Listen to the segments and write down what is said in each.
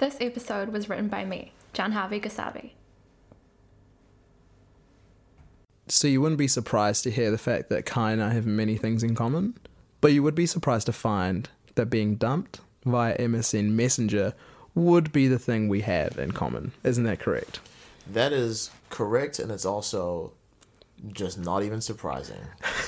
This episode was written by me, John Harvey Gasabi. So you wouldn't be surprised to hear the fact that Kai and I have many things in common, but you would be surprised to find that being dumped via MSN Messenger would be the thing we have in common. Isn't that correct? That is correct, and it's also just not even surprising.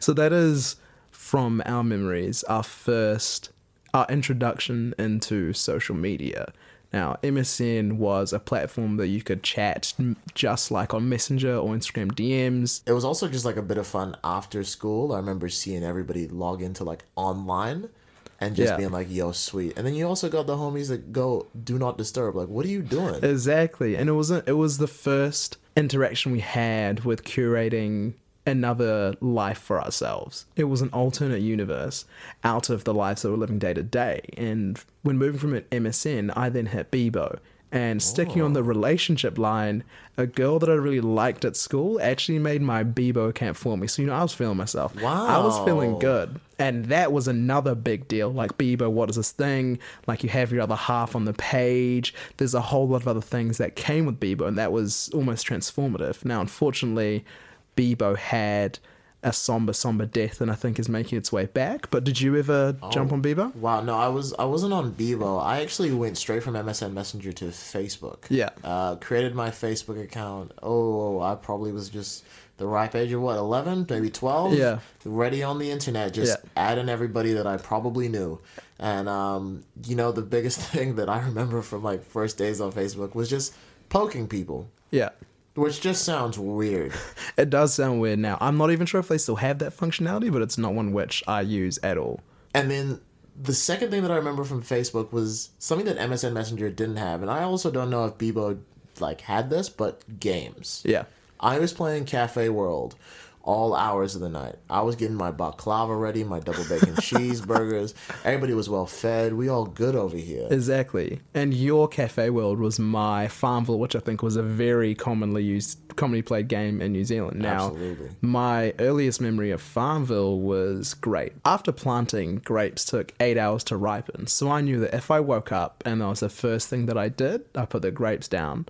So that is from our memories, our first, our introduction into social media. Now, MSN was a platform that you could chat just like on Messenger or Instagram DMs. It was also just like a bit of fun after school. I remember seeing everybody log into like online and just Yeah. being like, yo, sweet. And then you also got the homies that go, do not disturb. Like, what are you doing? Exactly, and it wasn't, it was the first interaction we had with curating another life for ourselves. It was an alternate universe out of the lives that we're living day to day. And when moving from an MSN, I then hit Bebo. And sticking on the oh. relationship line, a girl that I really liked at school actually made my Bebo account for me. So, you know, I was feeling myself. Wow. I was feeling good. And that was another big deal. Like, Bebo, what is this thing? Like, you have your other half on the page. There's a whole lot of other things that came with Bebo, and that was almost transformative. Now, unfortunately, Bebo had a somber, somber death, and I think is making its way back. But did you ever jump on Bebo? Wow, no, I was I wasn't on Bebo. I actually went straight from MSN Messenger to Facebook. Yeah. Uh, created my Facebook account. Oh, I probably was just the ripe age of what, eleven, maybe twelve. Yeah. Ready on the internet, just Yeah. adding everybody that I probably knew. And um, you know, the biggest thing that I remember from like first days on Facebook was just poking people, Yeah. Which just sounds weird. It does sound weird now. I'm not even sure if they still have that functionality, but it's not one which I use at all. And then the second thing that I remember from Facebook was something that MSN Messenger didn't have, and I also don't know if Bebo like had this, but games. Yeah. I was playing Cafe World all hours of the night. I was getting my baklava ready, my double bacon cheeseburgers. Everybody was well fed. We all good over here. Exactly. And your Cafe World was my Farmville, which I think was a very commonly used, commonly played game in New Zealand. Now, Absolutely. my earliest memory of Farmville was grape. After planting, grapes took eight hours to ripen. So I knew that if I woke up and that was the first thing that I did, I put the grapes down.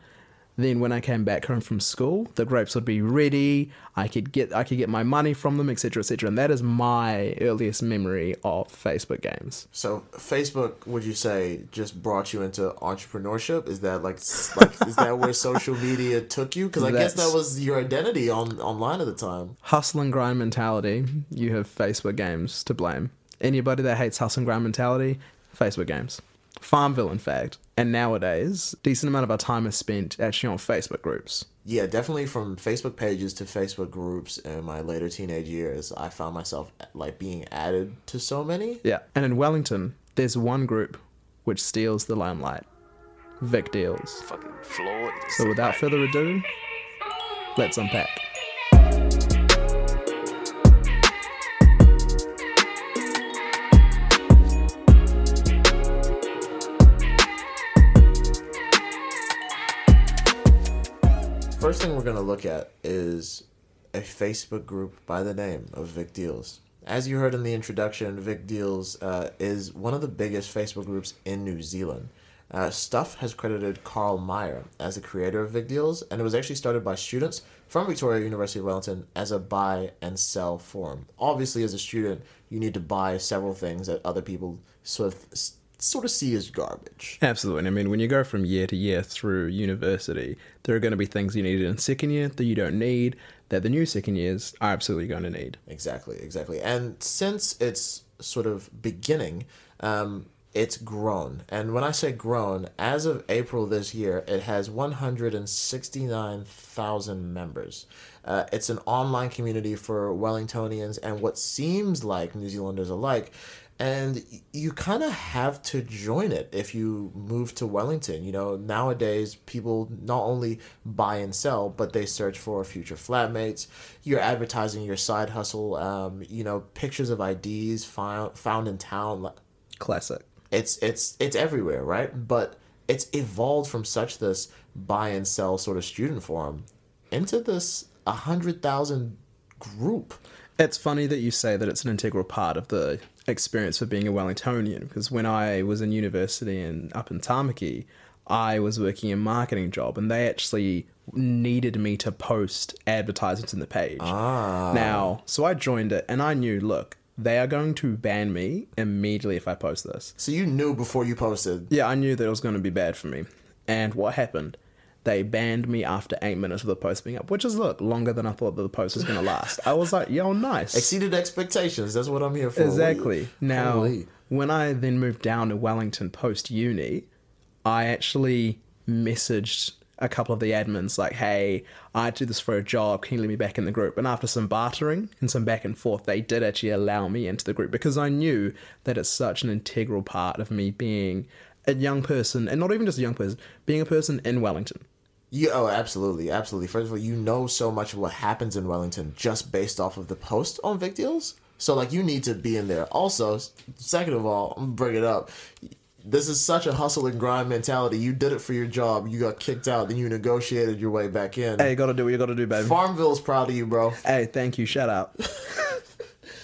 Then when I came back home from school, the grapes would be ready. I could get I could get my money from them, etc., etc. And that is my earliest memory of Facebook games. So Facebook, would you say, just brought you into entrepreneurship? Is that like, like is that where social media took you? Because I guess that was your identity on online at the time. hustle and grind mentality, you have Facebook games to blame. Anybody that hates hustle and grind mentality, Facebook games. Farmville, in fact. And nowadays, decent amount of our time is spent actually on Facebook groups. Yeah, definitely from Facebook pages to Facebook groups in my later teenage years, I found myself like being added to so many. Yeah. And in Wellington, there's one group which steals the limelight. Vic Deals. fucking Floyd. So without further ado, let's unpack. First thing we're going to look at is a Facebook group by the name of Vic Deals. As you heard in the introduction, Vic Deals uh, is one of the biggest Facebook groups in New Zealand. Uh, Stuff has credited Carl Meyer as the creator of Vic Deals, and it was actually started by students from Victoria University of Wellington as a buy and sell forum. Obviously, as a student, you need to buy several things that other people sort of sort of see as garbage. Absolutely. I mean, when you go from year to year through university, there are going to be things you needed in second year that you don't need, that the new second years are absolutely going to need. Exactly, exactly. And since its sort of beginning, um, it's grown. And when I say grown, as of April this year, it has 169,000 members. Uh, it's an online community for Wellingtonians and what seems like New Zealanders alike. And you kind of have to join it if you move to Wellington. You know, nowadays people not only buy and sell, but they search for future flatmates. You're advertising your side hustle. Um, you know, pictures of IDs found found in town. Classic. It's it's it's everywhere, right? But it's evolved from such this buy and sell sort of student forum into this a hundred thousand group. It's funny that you say that it's an integral part of the experience for being a Wellingtonian because when I was in university and up in Tamaki, I was working a marketing job and they actually needed me to post advertisements in the page. Ah. Now, so I joined it and I knew, look, they are going to ban me immediately if I post this. So you knew before you posted. Yeah, I knew that it was going to be bad for me. And what happened? They banned me after eight minutes of the post being up, which is look longer than I thought that the post was going to last. I was like, yo, nice. Exceeded expectations. That's what I'm here for. Exactly. Now, when I then moved down to Wellington post uni, I actually messaged a couple of the admins like, "Hey, I do this for a job. Can you let me back in the group?" And after some bartering and some back and forth, they did actually allow me into the group because I knew that it's such an integral part of me being a young person, and not even just a young person, being a person in Wellington. You, oh, absolutely, absolutely. First of all, you know so much of what happens in Wellington just based off of the post on Vic Deals. So, like, you need to be in there. Also, second of all, I'm gonna bring it up. This is such a hustle and grind mentality. You did it for your job. You got kicked out, then you negotiated your way back in. Hey, you gotta do what you gotta do, baby. Farmville's proud of you, bro. hey, thank you. Shout out.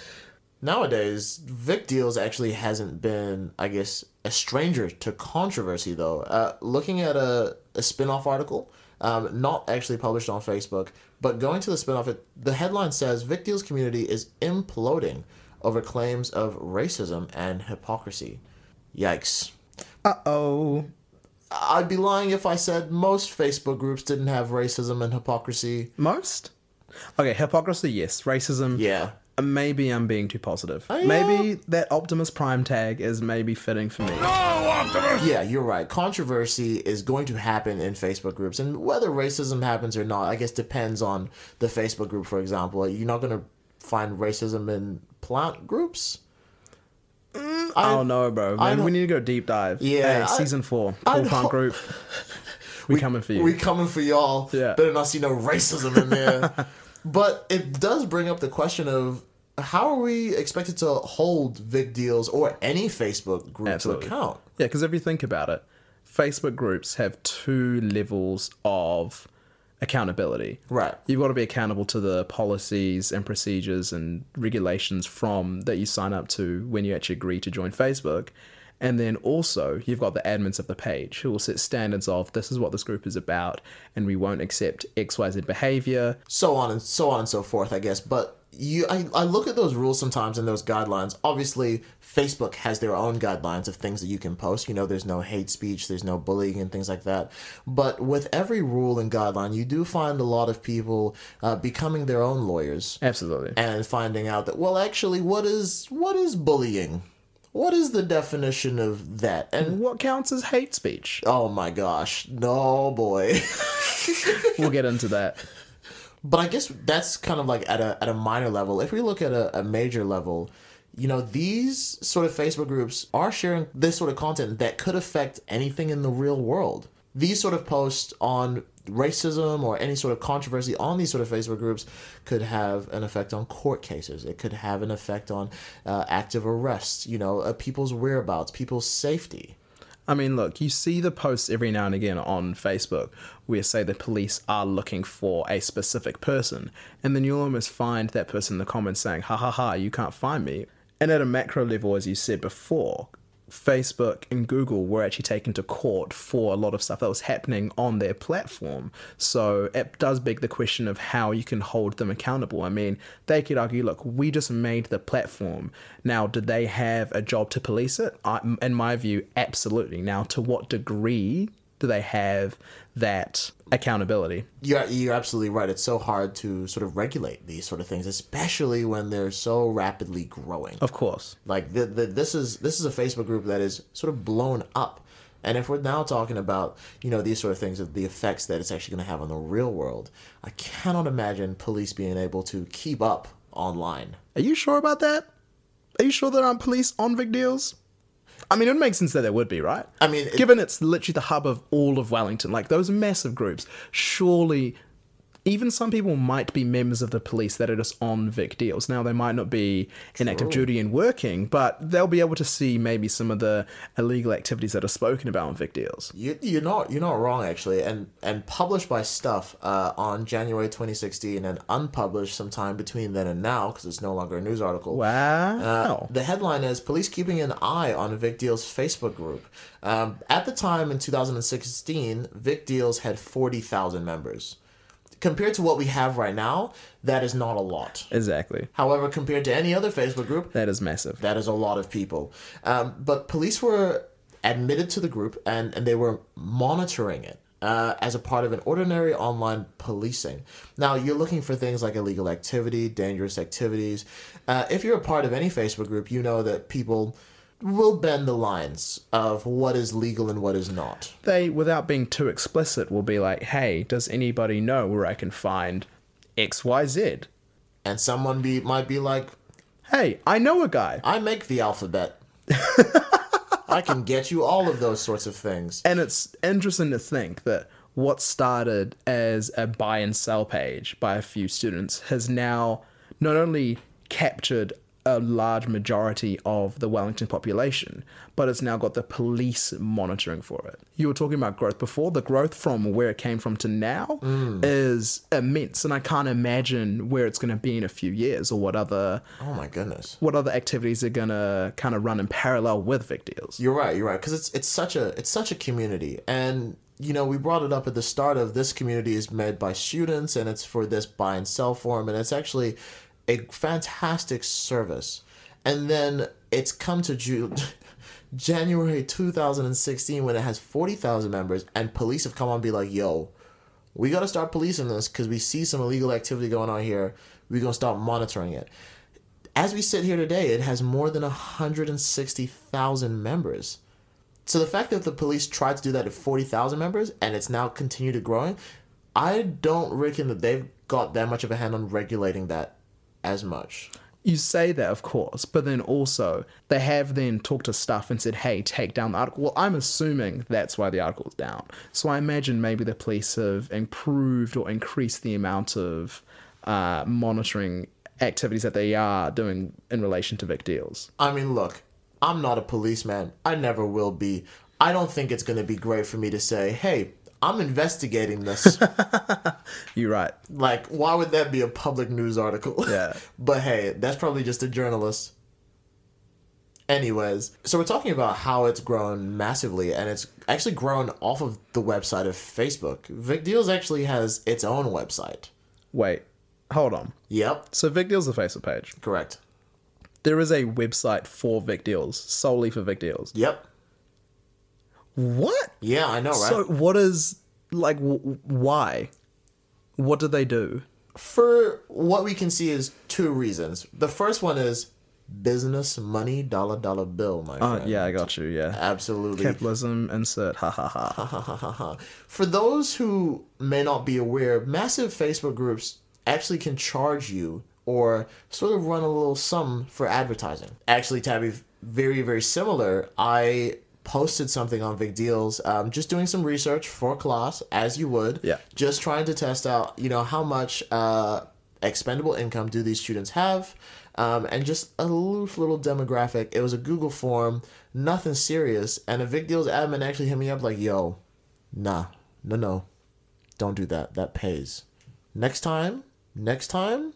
Nowadays, Vic Deals actually hasn't been, I guess, a stranger to controversy, though. Uh, looking at a, a Spinoff article, um, not actually published on Facebook, but going to the Spinoff, it, the headline says Vic Deals community is imploding over claims of racism and hypocrisy. Yikes. Uh oh. I'd be lying if I said most Facebook groups didn't have racism and hypocrisy. Most? Okay, hypocrisy, yes. Racism, Yeah. Maybe I'm being too positive. yeah. Maybe that Optimus Prime tag is maybe fitting for me. No, Optimus! Yeah, you're right. Controversy is going to happen in Facebook groups, and whether racism happens or not, I guess depends on the Facebook group. For example, you're not going to find racism in plant groups. Mm, I don't know, bro. Man, we need to go deep dive. Yeah, Hey, I- season four. I Cool Punk don't- Group. We, coming for you. We coming for y'all. Yeah. Better not see no racism in there. but it does bring up the question of how are we expected to hold Vic Deals or any Facebook group Absolutely. to account? Yeah, because if you think about it, Facebook groups have two levels of accountability. Right. You've got to be accountable to the policies and procedures and regulations from that you sign up to when you actually agree to join Facebook. And then also, you've got the admins of the page who will set standards of this is what this group is about, and we won't accept XYZ behavior. so on and so on and so forth, I guess. But you, I, I look at those rules sometimes and those guidelines. Obviously, Facebook has their own guidelines of things that you can post. You know, there's no hate speech, there's no bullying and things like that. But with every rule and guideline, you do find a lot of people uh, becoming their own lawyers Absolutely. and finding out that well, actually, what is what is bullying? What is the definition of that? And hmm. What counts as hate speech? oh my gosh, no boy. We'll get into that. But I guess that's kind of like at a at a minor level. If we look at a, a major level, you know, these sort of Facebook groups are sharing this sort of content that could affect anything in the real world. These sort of posts on racism or any sort of controversy on these sort of Facebook groups could have an effect on court cases. It could have an effect on uh, active arrests, you know, uh, people's whereabouts, people's safety. I mean, look, you see the posts every now and again on Facebook where say the police are looking for a specific person, and then you'll almost find that person in the comments saying, ha ha ha, you can't find me. And at a macro level, as you said before, Facebook and Google were actually taken to court for a lot of stuff that was happening on their platform. So it does beg the question of how you can hold them accountable. I mean, they could argue, look, we just made the platform. Now, did they have a job to police it? I, in my view, absolutely. Now, to what degree do they have that accountability? You're, you're absolutely right. It's so hard to sort of regulate these sort of things, especially when they're so rapidly growing. Of course. Like the, the, this is this is a Facebook group that is sort of blown up. And if we're now talking about, you know, these sort of things, of the effects that it's actually going to have on the real world, I cannot imagine police being able to keep up online. Are you sure about that? Are you sure there aren't police on Vic Deals? I mean, it would make sense that there would be, right? I mean, it- given it's literally the hub of all of Wellington, like those massive groups, surely even some people might be members of the police that are just on Vic deals. Now, they might not be in active duty and working, but they'll be able to see maybe some of the illegal activities that are spoken about on Vic deals. You, you're not you're not wrong actually, and and published by Stuff uh, on January 2016, and unpublished sometime between then and now because it's no longer a news article. Wow. Uh, the headline is Police Keeping an Eye on Vic Deals Facebook group. Um, at the time in 2016, Vic Deals had 40,000 members. Compared to what we have right now, that is not a lot. exactly. However, compared to any other Facebook group, That is massive. that is a lot of people. Um, but police were admitted to the group and, and they were monitoring it. Uh, as a part of an ordinary online policing. Now, you're looking for things like illegal activity, dangerous activities. Uh, if you're a part of any Facebook group, you know that people will bend the lines of what is legal and what is not. They, without being too explicit, will be like, hey, does anybody know where I can find XYZ? And someone be might be like, Hey, I know a guy. I make the alphabet. I can get you all of those sorts of things. And it's interesting to think that what started as a buy and sell page by a few students has now not only captured a large majority of the Wellington population, but it's now got the police monitoring for it. You were talking about growth before. The growth from where it came from to now mm. is immense, and I can't imagine where it's going to be in a few years or what other Oh my goodness. what other activities are going to kind of run in parallel with Vic deals. You're right. You're right. Because it's it's such a it's such a community, and you know we brought it up at the start of this community is made by students, and it's for this buy and sell forum, and it's actually a fantastic service. And then it's come to June. January 2016 when it has 40,000 members and police have come on and be like, yo, we got to start policing this because we see some illegal activity going on here. We're going to start monitoring it. As we sit here today, it has more than 160,000 members. So the fact that the police tried to do that at 40,000 members and it's now continued to growing, I don't reckon that they've got that much of a hand on regulating that as much. You say that, of course, but then also they have then talked to stuff and said, hey, take down the article. Well, I'm assuming that's why the article's down. So I imagine maybe the police have improved or increased the amount of uh, monitoring activities that they are doing in relation to Vic deals. I mean, look, I'm not a policeman. I never will be. I don't think it's going to be great for me to say, hey, I'm investigating this. You're right. like, why would that be a public news article? Yeah. but hey, that's probably just a journalist. Anyways, so we're talking about how it's grown massively, and it's actually grown off of the website of Facebook. Vic Deals actually has its own website. Wait, hold on. Yep, So Vic Deals is a Facebook page. correct. There is a website for Vic Deals, solely for Vic Deals. Yep. What? Yeah, I know, right? So what is like w- why? What do they do? For what we can see is two reasons. The first one is business money, dollar dollar bill, my Uh, friend. yeah, I got you. Yeah, Absolutely. capitalism. Insert. Ha ha ha. For those who may not be aware, massive Facebook groups actually can charge you or sort of run a little sum for advertising. Actually, Tabby, very, very similar. I posted something on Vic Deals, um, just doing some research for class, as you would. Yeah. Just trying to test out, you know, how much uh, expendable income do these students have, um, and just a loose little demographic. It was a Google form, nothing serious, and a Vic Deals admin actually hit me up like, "Yo, nah, no, no, don't do that. That pays. Next time, next time,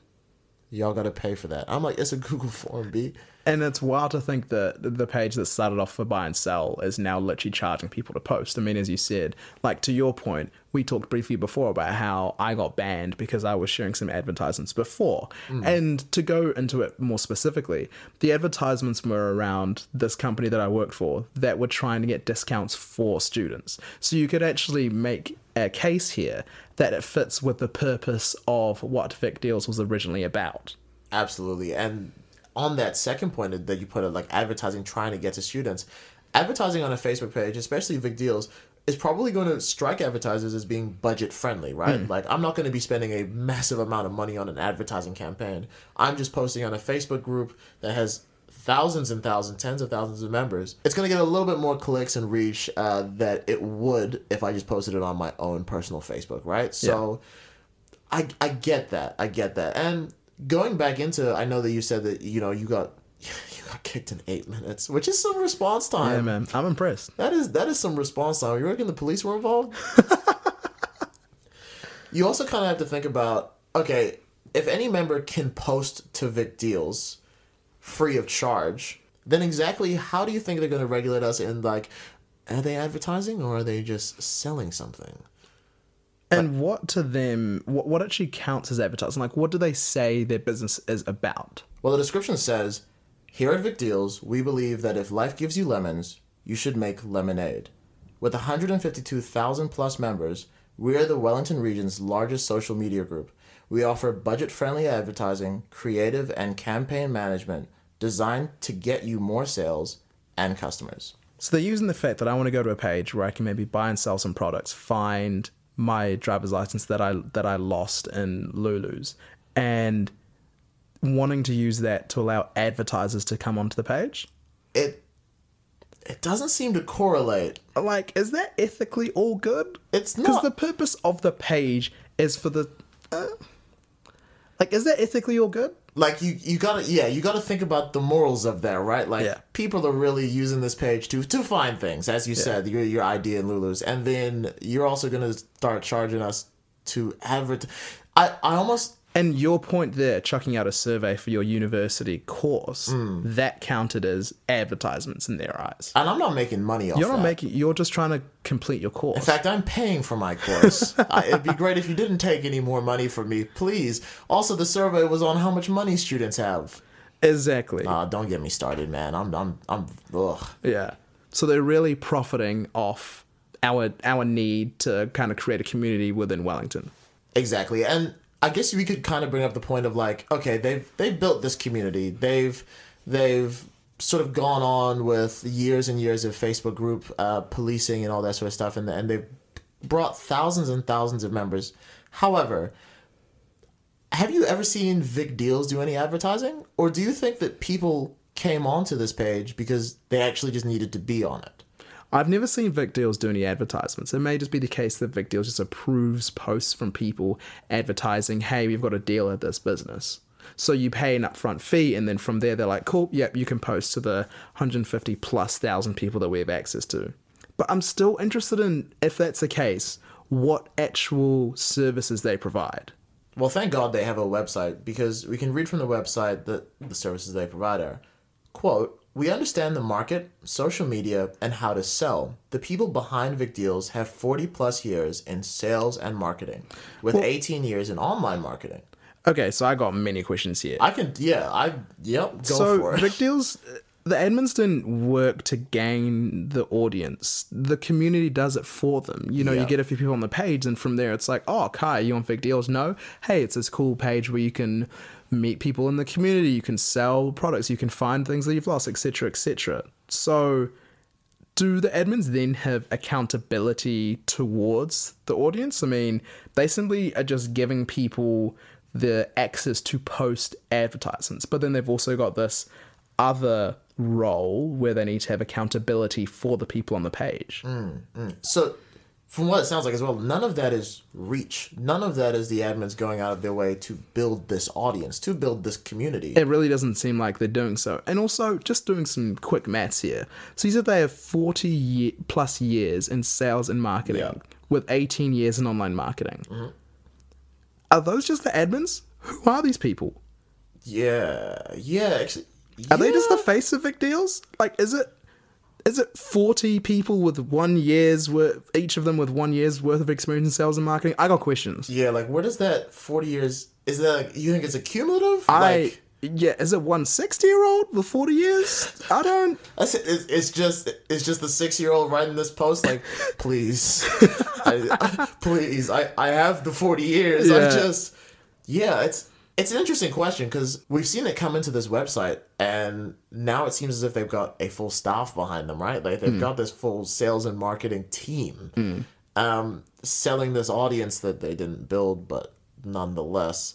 y'all gotta pay for that." I'm like, "It's a Google form, B." And it's wild to think that the page that started off for buy and sell is now literally charging people to post. I mean, as you said, like to your point, we talked briefly before about how I got banned because I was sharing some advertisements before. Hmm. And to go into it more specifically, the advertisements were around this company that I worked for that were trying to get discounts for students. So you could actually make a case here that it fits with the purpose of what Vic Deals was originally about. Absolutely. And on that second point that you put it like advertising trying to get to students, advertising on a Facebook page, especially Vic Deals, is probably going to strike advertisers as being budget friendly, right? Like I'm not going to be spending a massive amount of money on an advertising campaign. I'm just posting on a Facebook group that has thousands and thousands, tens of thousands of members. It's going to get a little bit more clicks and reach uh, that it would if I just posted it on my own personal Facebook, right? So I I get that. I get that. And going back into, I know that you said that you know you got you got kicked in eight minutes, which is some response time. Yeah, man, I'm impressed. That is that is some response time. You reckon the police were involved? you also kind of have to think about okay, if any member can post to Vic Deals free of charge, then exactly how do you think they're going to regulate us in like are they advertising or are they just selling something? And what to them, what, what actually counts as advertising? Like, what do they say their business is about? Well, the description says, "Here at Vic Deals, we believe that if life gives you lemons, you should make lemonade." With 152,000 plus members, we are the Wellington region's largest social media group. We offer budget-friendly advertising, creative and campaign management designed to get you more sales and customers. So they're using the fact that I want to go to a page where I can maybe buy and sell some products, find my driver's license that I that I lost in Lulu's, and wanting to use that to allow advertisers to come onto the page. It it doesn't seem to correlate. Like, is that ethically all good? It's not because the purpose of the page is for the. Uh, like, is that ethically all good? Like you you gotta yeah you gotta think about the morals of that right? Like Yeah. people are really using this page to to find things as you said your your idea and lulu's. And then you're also gonna start charging us to advertise i i almost And your point there, chucking out a survey for your university course, Hmm. that counted as advertisements in their eyes. and i'm not making money off You're not that. making. You're just trying to complete your course. in fact i'm paying for my course I, it'd be great if you didn't take any more money from me please also the survey was on how much money students have exactly. uh, don't get me started man i'm i'm i'm ugh. yeah. So they're really profiting off our our need to kind of create a community within Wellington. Exactly. And I guess we could kind of bring up the point of like, okay, they've they've built this community. They've they've sort of gone on with years and years of Facebook group uh, policing and all that sort of stuff, and and they've brought thousands and thousands of members. However, have you ever seen Vic Deals do any advertising, or do you think that people came onto this page because they actually just needed to be on it? I've never seen Vic Deals do any advertisements. It may just be the case that Vic Deals just approves posts from people advertising, hey, we've got a deal at this business. So you pay an upfront fee, and then from there they're like, cool, yep, you can post to the 150 plus thousand people that we have access to. But I'm still interested in, if that's the case, what actual services they provide. Well, thank God they have a website because we can read from the website that the services they provide are quote, we understand the market, social media, and how to sell. The people behind Vic Deals have 40 plus years in sales and marketing, with 18 years in online marketing. Okay, so I got many questions here. I can, yeah, I, yep, go so for it. Vic Deals, the admins didn't work to gain the audience. The community does it for them. You know, Yeah. you get a few people on the page, and from there, it's like, oh, Kai, you on Vic Deals? No. Hey, it's this cool page where you can meet people in the community. You can sell products. You can find things that you've lost, etc., etc. So. Do the admins then have accountability towards the audience? I mean, they simply are just giving people the access to post advertisements, but then they've also got this other role where they need to have accountability for the people on the page. Mm, mm. So, from what it sounds like as well, none of that is reach. None of that is the admins going out of their way to build this audience, to build this community. It really doesn't seem like they're doing so. And also, just doing some quick maths here. So you said they have 40 ye- plus years in sales and marketing, Yeah. with 18 years in online marketing. Mm-hmm. Are those just the admins? Who are these people? yeah, yeah. Actually, Are they just the face of Vic Deals? Like, is it is it forty people with one year's worth, each of them with one year's worth of experience in sales and marketing? I got questions. Yeah, like where does that forty years? Is that like, you think it's a cumulative? I like, yeah, is it one sixty year old with forty years? I don't. it's, it's just it's just the six year old writing this post like, please, I, please, I I have the forty years. I just yeah, it's it's an interesting question because we've seen it come into this website and now it seems as if they've got a full staff behind them, right? Like they've got this full sales and marketing team, um, selling this audience that they didn't build, but nonetheless.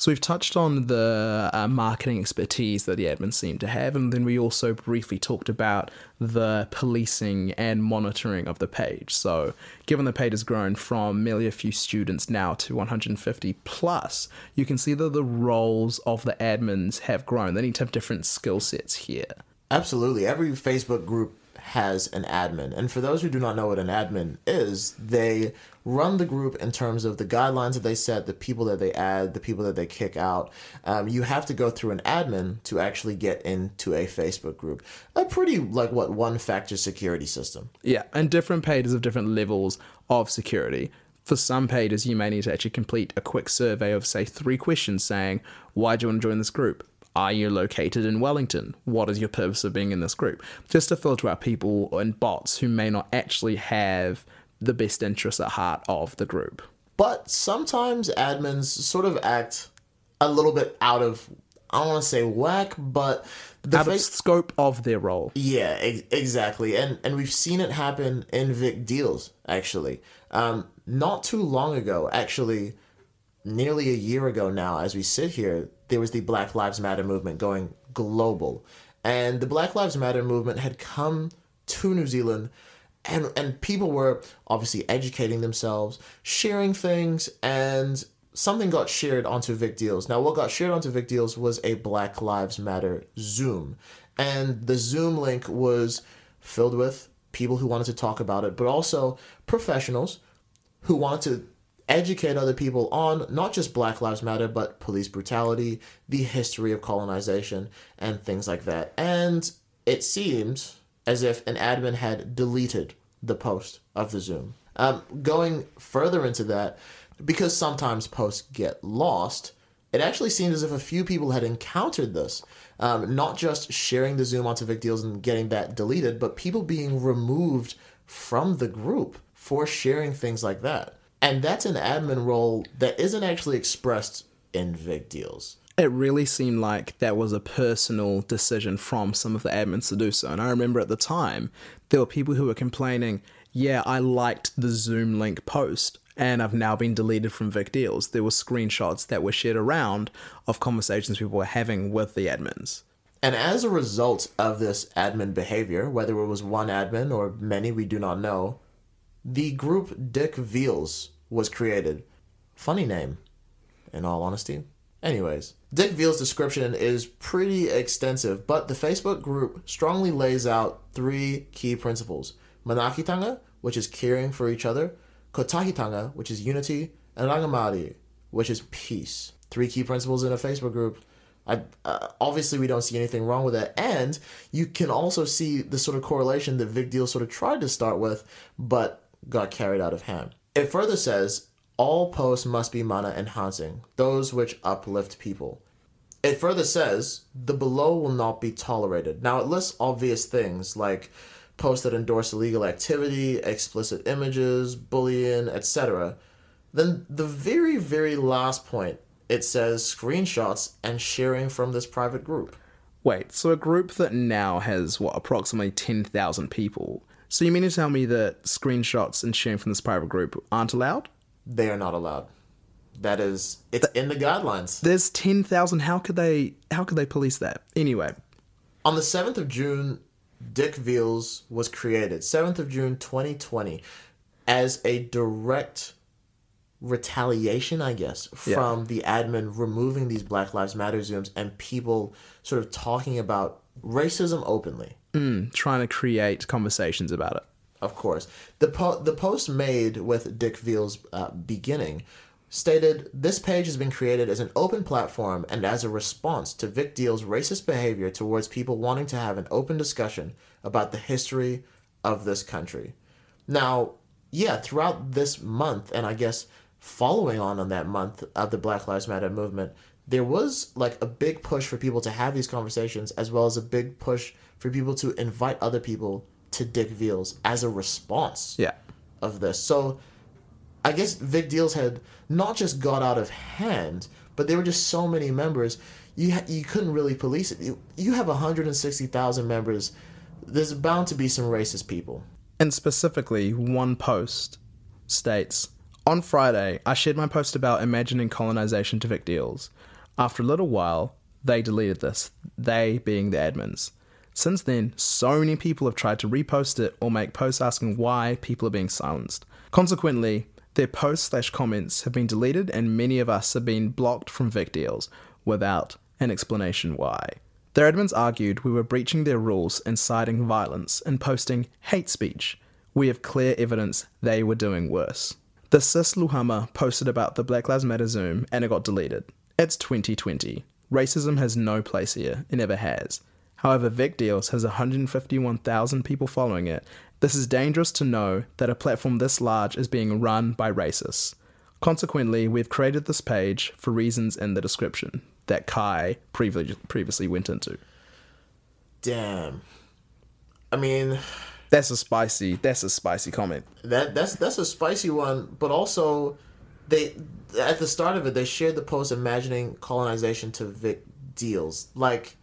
So we've touched on the uh, marketing expertise that the admins seem to have, and then we also briefly talked about the policing and monitoring of the page. So, given the page has grown from merely a few students now to 150 plus, you can see that the roles of the admins have grown. They need to have different skill sets here. Absolutely. Every Facebook group has an admin. And for those who do not know what an admin is, they run the group in terms of the guidelines that they set, the people that they add, the people that they kick out. Um, you have to go through an admin to actually get into a Facebook group. A pretty, like, what, one factor security system. Yeah, and different pages have different levels of security. For some pages, you may need to actually complete a quick survey of, say, three questions saying, Why do you want to join this group? Are you located in Wellington? What is your purpose of being in this group? Just to filter out people and bots who may not actually have the best interests at heart of the group. But sometimes admins sort of act a little bit out of, I don't want to say whack, but the out of scope of their role. Yeah, ex- exactly, and and we've seen it happen in Vic Deals actually. Um, not too long ago, actually, nearly a year ago now, as we sit here, there was the Black Lives Matter movement going global, and the Black Lives Matter movement had come to New Zealand. And, and people were obviously educating themselves, sharing things, and something got shared onto Vic Deals. Now, what got shared onto Vic Deals was a Black Lives Matter Zoom. And the Zoom link was filled with people who wanted to talk about it, but also professionals who wanted to educate other people on not just Black Lives Matter, but police brutality, the history of colonization, and things like that. And it seemed as if an admin had deleted the post of the Zoom. Um, going further into that, because sometimes posts get lost, it actually seemed as if a few people had encountered this. Um, not just sharing the Zoom onto Vic Deals and getting that deleted, but people being removed from the group for sharing things like that. And that's an admin role that isn't actually expressed in Vic Deals. It really seemed like that was a personal decision from some of the admins to do so. And I remember at the time, there were people who were complaining, yeah, I liked the Zoom link post and I've now been deleted from Vic Deals. There were screenshots that were shared around of conversations people were having with the admins. And as a result of this admin behavior, whether it was one admin or many, we do not know, the group Dick Veals was created. Funny name, in all honesty. Anyways, Dick Veal's description is pretty extensive, but the Facebook group strongly lays out three key principles Manaakitanga, which is caring for each other, Kotahitanga, which is unity, and Rangimarie, which is peace. Three key principles in a Facebook group. I, uh, obviously, we don't see anything wrong with that. And you can also see the sort of correlation that Vic Deal sort of tried to start with, but got carried out of hand. It further says all posts must be mana enhancing, those which uplift people. It further says the below will not be tolerated. Now it lists obvious things like posts that endorse illegal activity, explicit images, bullying, etc. Then the very, very last point, it says screenshots and sharing from this private group. Wait, so a group that now has, what, approximately 10,000 people. So you mean to tell me that screenshots and sharing from this private group aren't allowed? They are not allowed. That is, it's in the guidelines. There's 10,000. How could they, how could they police that? Anyway, On the 7th of June, Dick Veals was created, 7th of June 2020, as a direct retaliation, I guess, Yeah. from the admin removing these Black Lives Matter Zooms and people sort of talking about racism openly. Trying to create conversations about it. Of course. The, po- the post made with Dick Veal's uh, beginning stated this page has been created as an open platform and as a response to Vic Deal's racist behavior towards people wanting to have an open discussion about the history of this country. Now, yeah, throughout this month, and I guess following on on that month of the Black Lives Matter movement, there was like a big push for people to have these conversations, as well as a big push for people to invite other people to Dick Veals as a response Yeah. of this. So I guess Vic Deals had not just got out of hand, but there were just so many members. You ha- you couldn't really police it. You, you have 160,000 members. There's bound to be some racist people. And specifically, one post states On Friday, I shared my post about imagining colonization to Vic Deals. After a little while, they deleted this, they being the admins. Since then, so many people have tried to repost it or make posts asking why people are being silenced. Consequently, their posts slash comments have been deleted, and many of us have been blocked from Vic deals without an explanation why. Their admins argued we were breaching their rules, inciting violence, and posting hate speech. We have clear evidence they were doing worse. The Sis Luhama posted about the Black Lives Matter Zoom and it got deleted. It's 2020. Racism has no place here, it never has. However, Vic Deals has 151,000 people following it. This is dangerous to know that a platform this large is being run by racists. Consequently, we've created this page for reasons in the description that Kai previ- previously went into. Damn. I mean, That's a spicy. That's a spicy comment. that that's that's a spicy one, but also they at the start of it they shared the post imagining colonization to Vic Deals. Like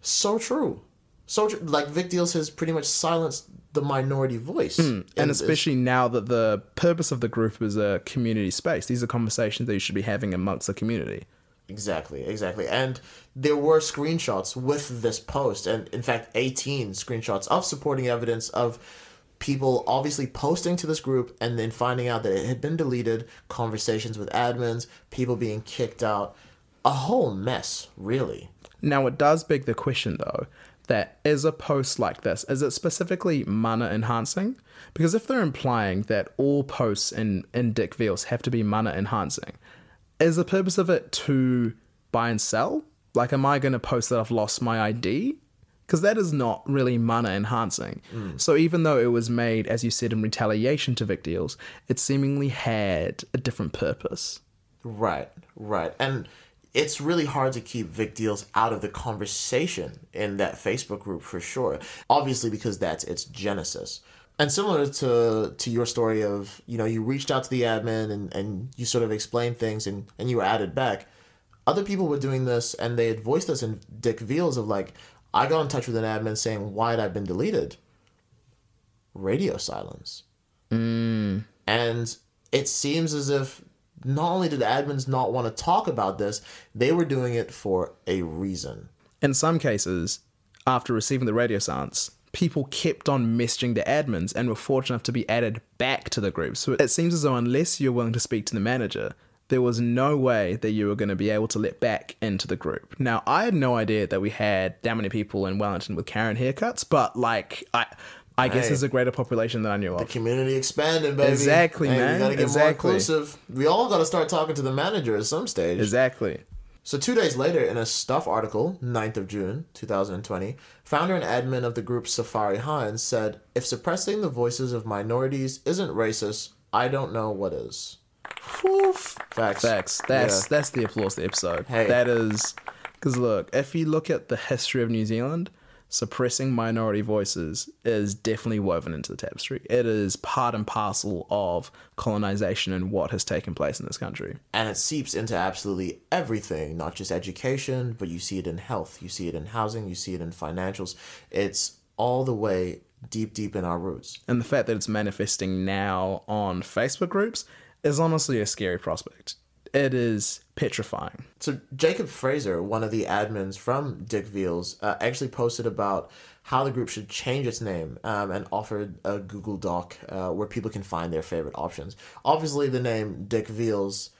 so true. So true. like Vic Deals has pretty much silenced the minority voice. in and this. especially now that the purpose of the group is a community space. These are conversations that you should be having amongst the community. Exactly, exactly. And there were screenshots with this post, and in fact, 18 screenshots of supporting evidence of people obviously posting to this group and then finding out that it had been deleted, conversations with admins, people being kicked out. A whole mess, really. Now, it does beg the question, though, that is a post like this, is it specifically mana enhancing? Because if they're implying that all posts in, in Dick Veals have to be mana enhancing, is the purpose of it to buy and sell? Like, am I going to post that I've lost my ID? Because that is not really mana enhancing. Mm. So even though it was made, as you said, in retaliation to Vic Deals, it seemingly had a different purpose. Right, right. And it's really hard to keep Vic Deals out of the conversation in that Facebook group for sure. Obviously because that's its genesis. And similar to to your story of, you know, you reached out to the admin and, and you sort of explained things and, and you were added back. Other people were doing this and they had voiced this in Dick Veals of like, I got in touch with an admin saying, Why had I been deleted? Radio silence. Hmm. And it seems as if not only did admins not want to talk about this, they were doing it for a reason. In some cases, after receiving the radio silence, people kept on messaging the admins and were fortunate enough to be added back to the group. So it seems as though, unless you're willing to speak to the manager, there was no way that you were going to be able to let back into the group. Now, I had no idea that we had that many people in Wellington with Karen haircuts, but like, I. I guess Hey. there's a greater population than I knew of. The community expanded, baby. Exactly, Hey, man. We gotta get Exactly. more inclusive. We all gotta start talking to the manager at some stage. Exactly. So two days later, in a Stuff article, 9th of June, 2020, founder and admin of the group Safari Hines said, If suppressing the voices of minorities isn't racist, I don't know what is. Woof. Facts. Facts. That's Yeah. that's the applause the episode. Hey. That is because look, if you look at the history of New Zealand, suppressing minority voices is definitely woven into the tapestry. It is part and parcel of colonization and what has taken place in this country. and it seeps into absolutely everything not just education but you see it in health you see it in housing you see it in financials it's all the way deep deep in our roots And the fact that it's manifesting now on Facebook groups is honestly a scary prospect. It is petrifying. so jacob fraser one of the admins from dick veals uh, actually posted about how the group should change its name um, and offered a google doc uh, where people can find their favorite options obviously the name dick veals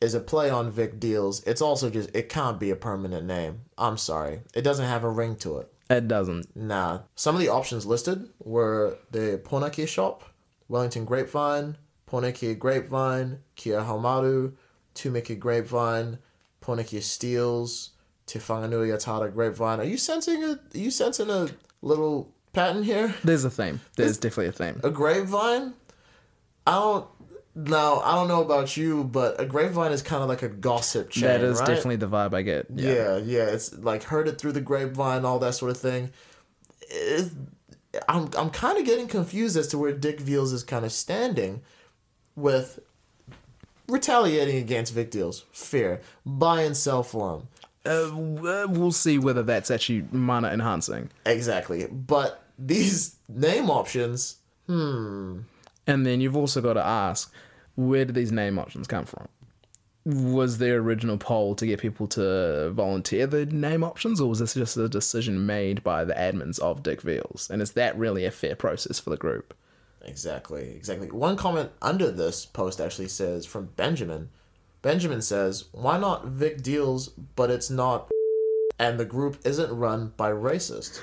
is a play on Vic Deals. It's also just it can't be a permanent name. I'm sorry. It doesn't have a ring to it. It doesn't. Nah. Some of the options listed were the Poneke shop, Wellington Grapevine, Poneke Grapevine, Kia Haumaru, Tumiki Grapevine, Poneke Steels, Te Whanganui-a-Tara Grapevine. Are you sensing a are you sensing a little pattern here? There's a theme. There's definitely a theme. A grapevine? I don't now I don't know about you, but a grapevine is kind of like a gossip chain. that is right? definitely the vibe I get. Yeah. yeah, It's like heard it through the grapevine, all that sort of thing. It, I'm I'm kind of getting confused as to where Dick Veals is kind of standing with retaliating against Vic Deals. Fair. Buy and sell for him. Uh, we'll see whether that's actually mana enhancing. Exactly. But these name options, hmm. And then you've also got to ask, where did these name options come from? was the original poll to get people to volunteer the name options, or was this just a decision made by the admins of Dick Veals? And is that really a fair process for the group? Exactly, exactly. One comment under this post actually says from Benjamin. Benjamin says, "Why not Vic Deals, but it's not, and the group isn't run by racist."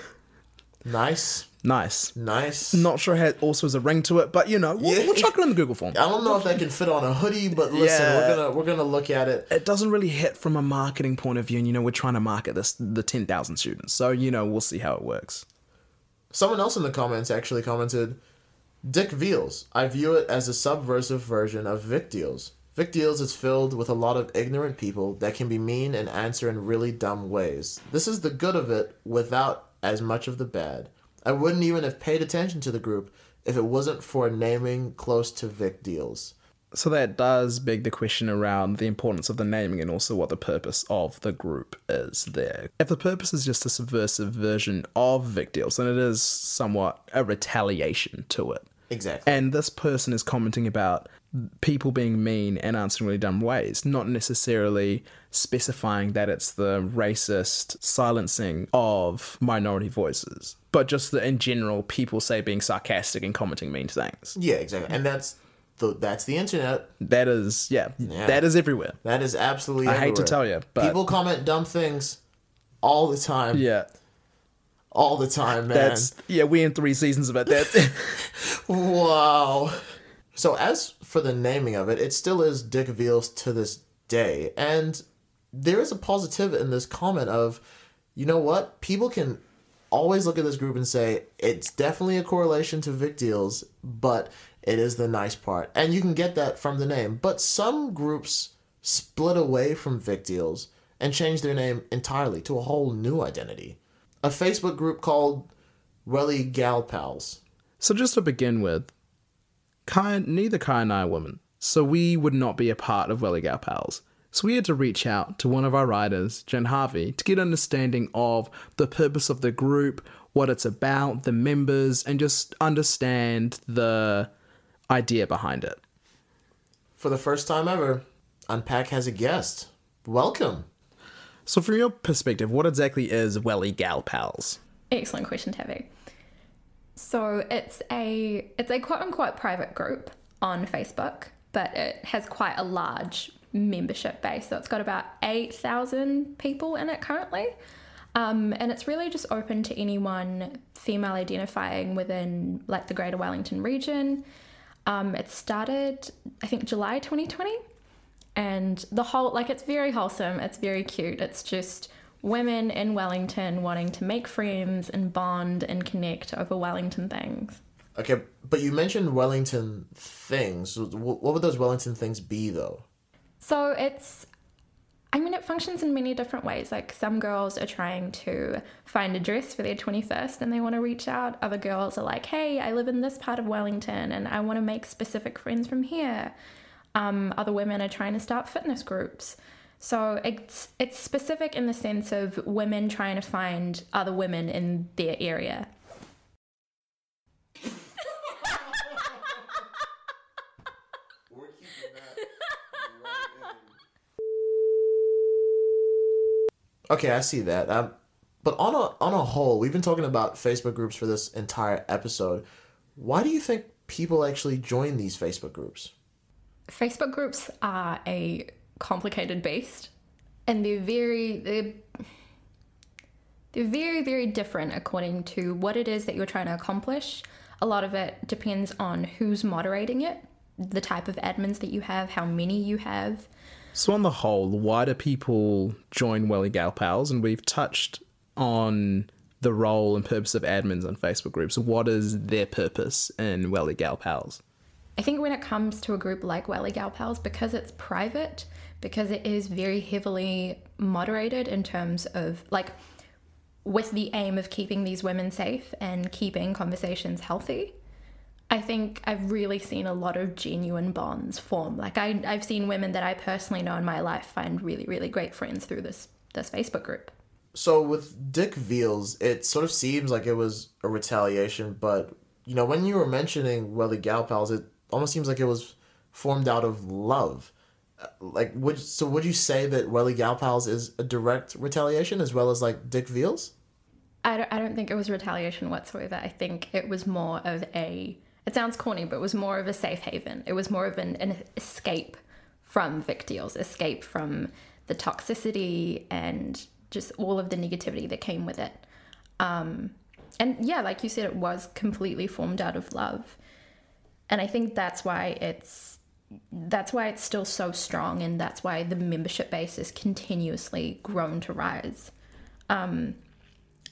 Nice, Nice. nice. Not sure how it also has a ring to it, but you know, we'll, Yeah. we'll chuck it in the Google form. I don't know if that can fit on a hoodie, but listen, Yeah. we're gonna we're gonna look at it. It doesn't really hit from a marketing point of view, and you know, we're trying to market this the ten thousand students, so you know, we'll see how it works. Someone else in the comments actually commented, Dick Veals. I view it as a subversive version of Vic Deals. Vic Deals is filled with a lot of ignorant people that can be mean and answer in really dumb ways. This is the good of it without as much of the bad. I wouldn't even have paid attention to the group if it wasn't for naming close to Vic Deals. So that does beg the question around the importance of the naming and also what the purpose of the group is there. If the purpose is just a subversive version of Vic Deals, then it is somewhat a retaliation to it. Exactly. And this person is commenting about people being mean and answering really dumb ways, not necessarily specifying that it's the racist silencing of minority voices, but just that in general, people say being sarcastic and commenting mean things. yeah, exactly. And that's the that's the internet. That is, yeah, Yeah. that is everywhere. That is absolutely I hate to tell you, but people comment dumb things all the time. yeah, All the time, man. that's yeah. We in three seasons about that. Wow. So as for the naming of it, it still is Dick Veals to this day, and there is a positive in this comment of, you know what, people can always look at this group and say it's definitely a correlation to Vic Deals, but it is the nice part, and you can get that from the name. But some groups split away from Vic Deals and change their name entirely to a whole new identity. A Facebook group called Welly Gal Pals. So just to begin with, Kai, neither Kai and I are women, so we would not be a part of Welly Gal Pals. So we had to reach out to one of our writers, Jen Harvey, to get understanding of the purpose of the group, what it's about, the members, and just understand the idea behind it. For the first time ever, Unpack has a guest. Welcome. So from your perspective, what exactly is Welly Gal Pals? Excellent question, Tabby. So it's a it's a quote unquote private group on Facebook, but it has quite a large membership base. So it's got about eight thousand people in it currently. Um, and it's really just open to anyone female identifying within like the Greater Wellington region. Um, it started, I think, July 2020, and the whole like it's very wholesome. It's very cute. It's just women in Wellington wanting to make friends and bond and connect over Wellington things. Okay, but you mentioned Wellington things. What would those Wellington things be, though? So it's, I mean, it functions in many different ways. Like some girls are trying to find a dress for their 21st and they want to reach out. Other girls are like, hey, I live in this part of Wellington and I want to make specific friends from here. Um, other women are trying to start fitness groups. So it's it's specific in the sense of women trying to find other women in their area. Okay, I see that. Um, but on a on a whole, we've been talking about Facebook groups for this entire episode. Why do you think people actually join these Facebook groups? Facebook groups are a complicated beast, and they're very they're they're very very different according to what it is that you're trying to accomplish. A lot of it depends on who's moderating it, the type of admins that you have, how many you have. So, on the whole, why do people join Welly Gal Pals? And we've touched on the role and purpose of admins on Facebook groups. What is their purpose in Welly Gal Pals? I think when it comes to a group like Welly Gal Pals, because it's private, because it is very heavily moderated in terms of like with the aim of keeping these women safe and keeping conversations healthy. I think I've really seen a lot of genuine bonds form. Like I, I've seen women that I personally know in my life find really, really great friends through this this Facebook group. So with Dick Veals, it sort of seems like it was a retaliation, but you know, when you were mentioning Welly Gal Pals, it almost seems like it was formed out of love. like would so would you say that Welly Gal Pals is a direct retaliation as well as like Dick Veals? I don't, I don't think it was retaliation whatsoever. I think it was more of a, it sounds corny, but it was more of a safe haven. It was more of an, an escape from Vic Deals, escape from the toxicity and just all of the negativity that came with it. Um, and yeah, like you said, it was completely formed out of love. And I think that's why it's that's why it's still so strong and that's why the membership base is continuously grown to rise. Um,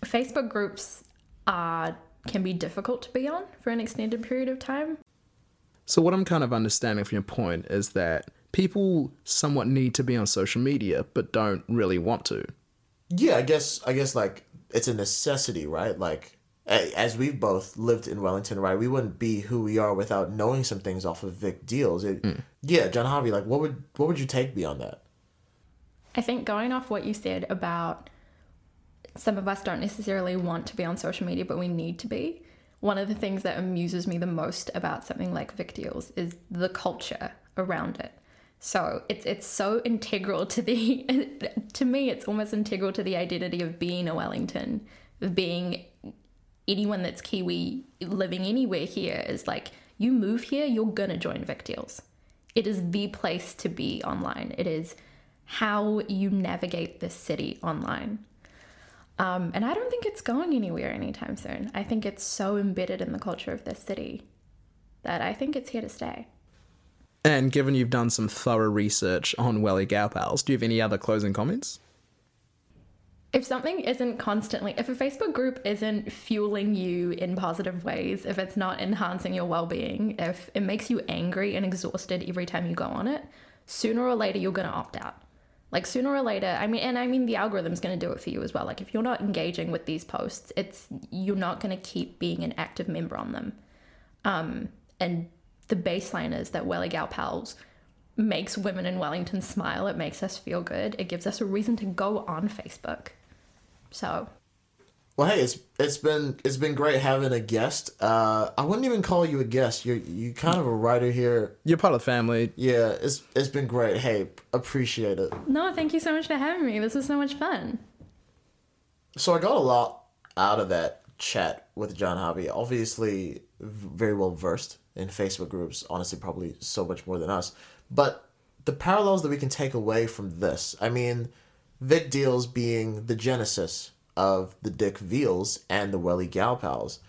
Facebook groups are can be difficult to be on for an extended period of time. So what I'm kind of understanding from your point is that people somewhat need to be on social media but don't really want to. Yeah, I guess I guess like it's a necessity, right? Like a- as we've both lived in Wellington, right? We wouldn't be who we are without knowing some things off of Vic Deals. It, mm. Yeah, Jen Harvey, like what would what would you take beyond that? I think going off what you said about some of us don't necessarily want to be on social media, but we need to be. One of the things that amuses me the most about something like Vic Deals is the culture around it. So it's it's so integral to the to me it's almost integral to the identity of being a Wellington, of being anyone that's Kiwi living anywhere here is like you move here, you're gonna join Vic Deals. It is the place to be online. It is how you navigate this city online. Um, and I don't think it's going anywhere anytime soon. I think it's so embedded in the culture of this city that I think it's here to stay. And given you've done some thorough research on Welly Gal Pals, do you have any other closing comments? If something isn't constantly, if a Facebook group isn't fueling you in positive ways, if it's not enhancing your well being, if it makes you angry and exhausted every time you go on it, sooner or later you're going to opt out. Like sooner or later, I mean, and I mean the algorithm's going to do it for you as well. Like if you're not engaging with these posts, it's you're not going to keep being an active member on them. Um, and the baseline is that Welly Gal Pals makes women in Wellington smile. It makes us feel good. It gives us a reason to go on Facebook. So Well, hey, it's it's been it's been great having a guest. Uh, I wouldn't even call you a guest. You're you kind of a writer here. You're part of the family. Yeah, it's it's been great. Hey, appreciate it. no, thank you so much for having me. This was so much fun. So I got a lot out of that chat with Jen Harvey. Obviously, very well versed in Facebook groups. Honestly, probably so much more than us. But the parallels that we can take away from this, I mean, Vic Deals being the genesis of the Dick Veals and the Welly Gal Pals.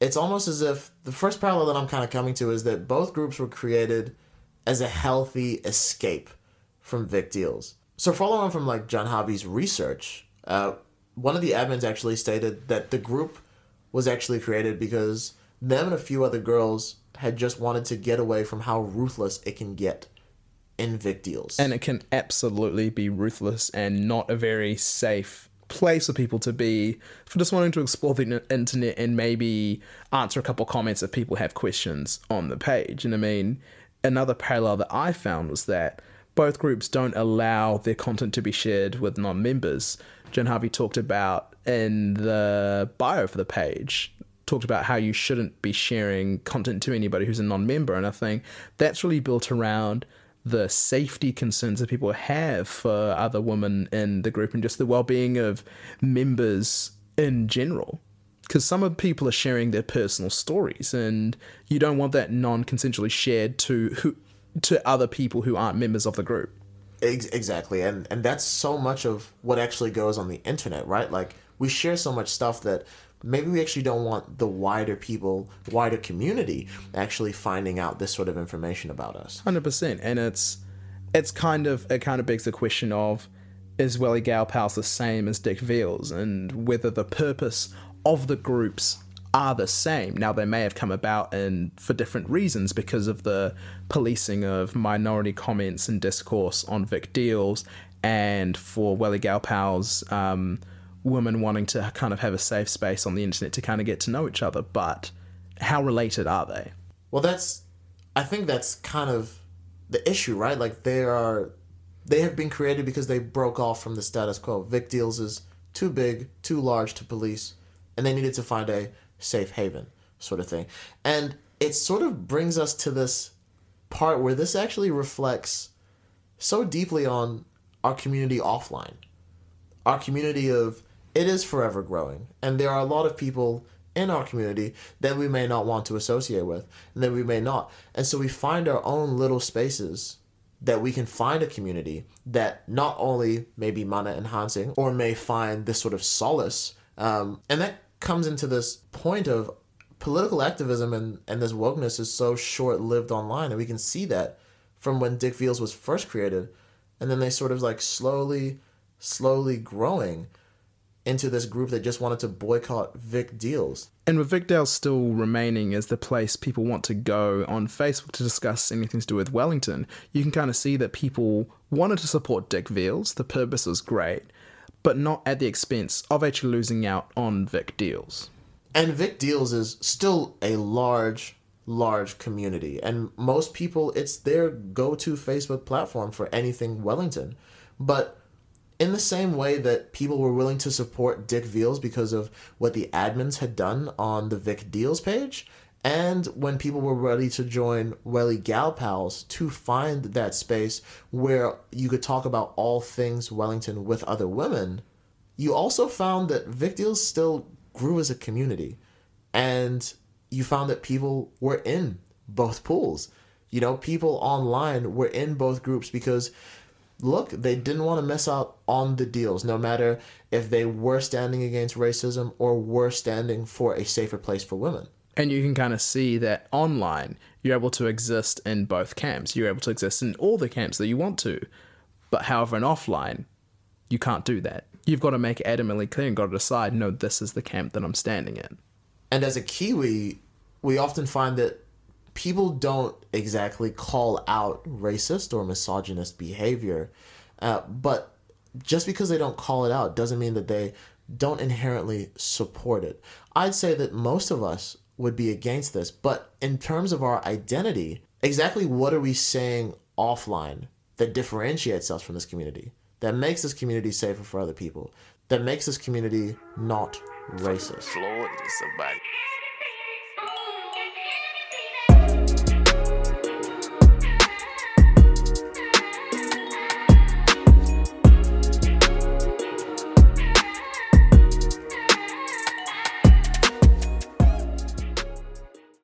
It's almost as if the first parallel that I'm kind of coming to is that both groups were created as a healthy escape from Vic Deals. So following on from like Jen Harvey's research, uh, one of the admins actually stated that the group was actually created because them and a few other girls had just wanted to get away from how ruthless it can get in Vic Deals. And it can absolutely be ruthless and not a very safe place for people to be for just wanting to explore the internet and maybe answer a couple comments if people have questions on the page. And I mean, another parallel that I found was that both groups don't allow their content to be shared with non members. Jen Harvey talked about in the bio for the page, talked about how you shouldn't be sharing content to anybody who's a non member. And I think that's really built around the safety concerns that people have for other women in the group and just the well-being of members in general. Because some of people are sharing their personal stories and you don't want that non-consensually shared to who to other people who aren't members of the group. Exactly and and that's so much of what actually goes on the internet right? Like we share so much stuff that maybe we actually don't want the wider people wider community actually finding out this sort of information about us Hundred percent, and it's it's kind of it kind of begs the question of is Welly Gal Pals the same as Dick Veals, and whether the purpose of the groups are the same. Now they may have come about and for different reasons because of the policing of minority comments and discourse on Vic Deals, and for Welly Gal Pals. Um, women wanting to kind of have a safe space on the internet to kind of get to know each other, but how related are they? well that's i think that's kind of the issue right like they are they have been created because they broke off from the status quo vic deals is too big too large to police and they needed to find a safe haven sort of thing and it sort of brings us to this part where this actually reflects so deeply on our community offline. Our community of it is forever growing. And there are a lot of people in our community that we may not want to associate with and that we may not. And so we find our own little spaces that we can find a community that not only may be mana enhancing or may find this sort of solace. Um, and that comes into this point of political activism and, and this wokeness is so short lived online. And we can see that from when Dick Veals was first created. And then they sort of like slowly, slowly growing into this group that just wanted to boycott Vic Deals. And with Vic Deals still remaining as the place people want to go on Facebook to discuss anything to do with Wellington, you can kind of see that people wanted to support Dick Veals. The purpose was great, but not at the expense of actually losing out on Vic Deals. And Vic Deals is still a large, large community. And most people, it's their go to Facebook platform for anything Wellington. But in the same way that people were willing to support Dick Veals because of what the admins had done on the Vic Deals page, and when people were ready to join Welly Gal Pals to find that space where you could talk about all things Wellington with other women, you also found that Vic Deals still grew as a community. And you found that people were in both pools. You know, people online were in both groups because look, they didn't want to miss out on the deals, no matter if they were standing against racism or were standing for a safer place for women. And you can kind of see that online, you're able to exist in both camps. You're able to exist in all the camps that you want to. But however, in offline, you can't do that. You've got to make it adamantly clear and got to decide, no, this is the camp that I'm standing in. And as a Kiwi, we often find that people don't exactly call out racist or misogynist behavior, uh, but just because they don't call it out doesn't mean that they don't inherently support it. I'd say that most of us would be against this, but in terms of our identity, exactly what are we saying offline that differentiates us from this community, that makes this community safer for other people, that makes this community not racist? Floyd somebody.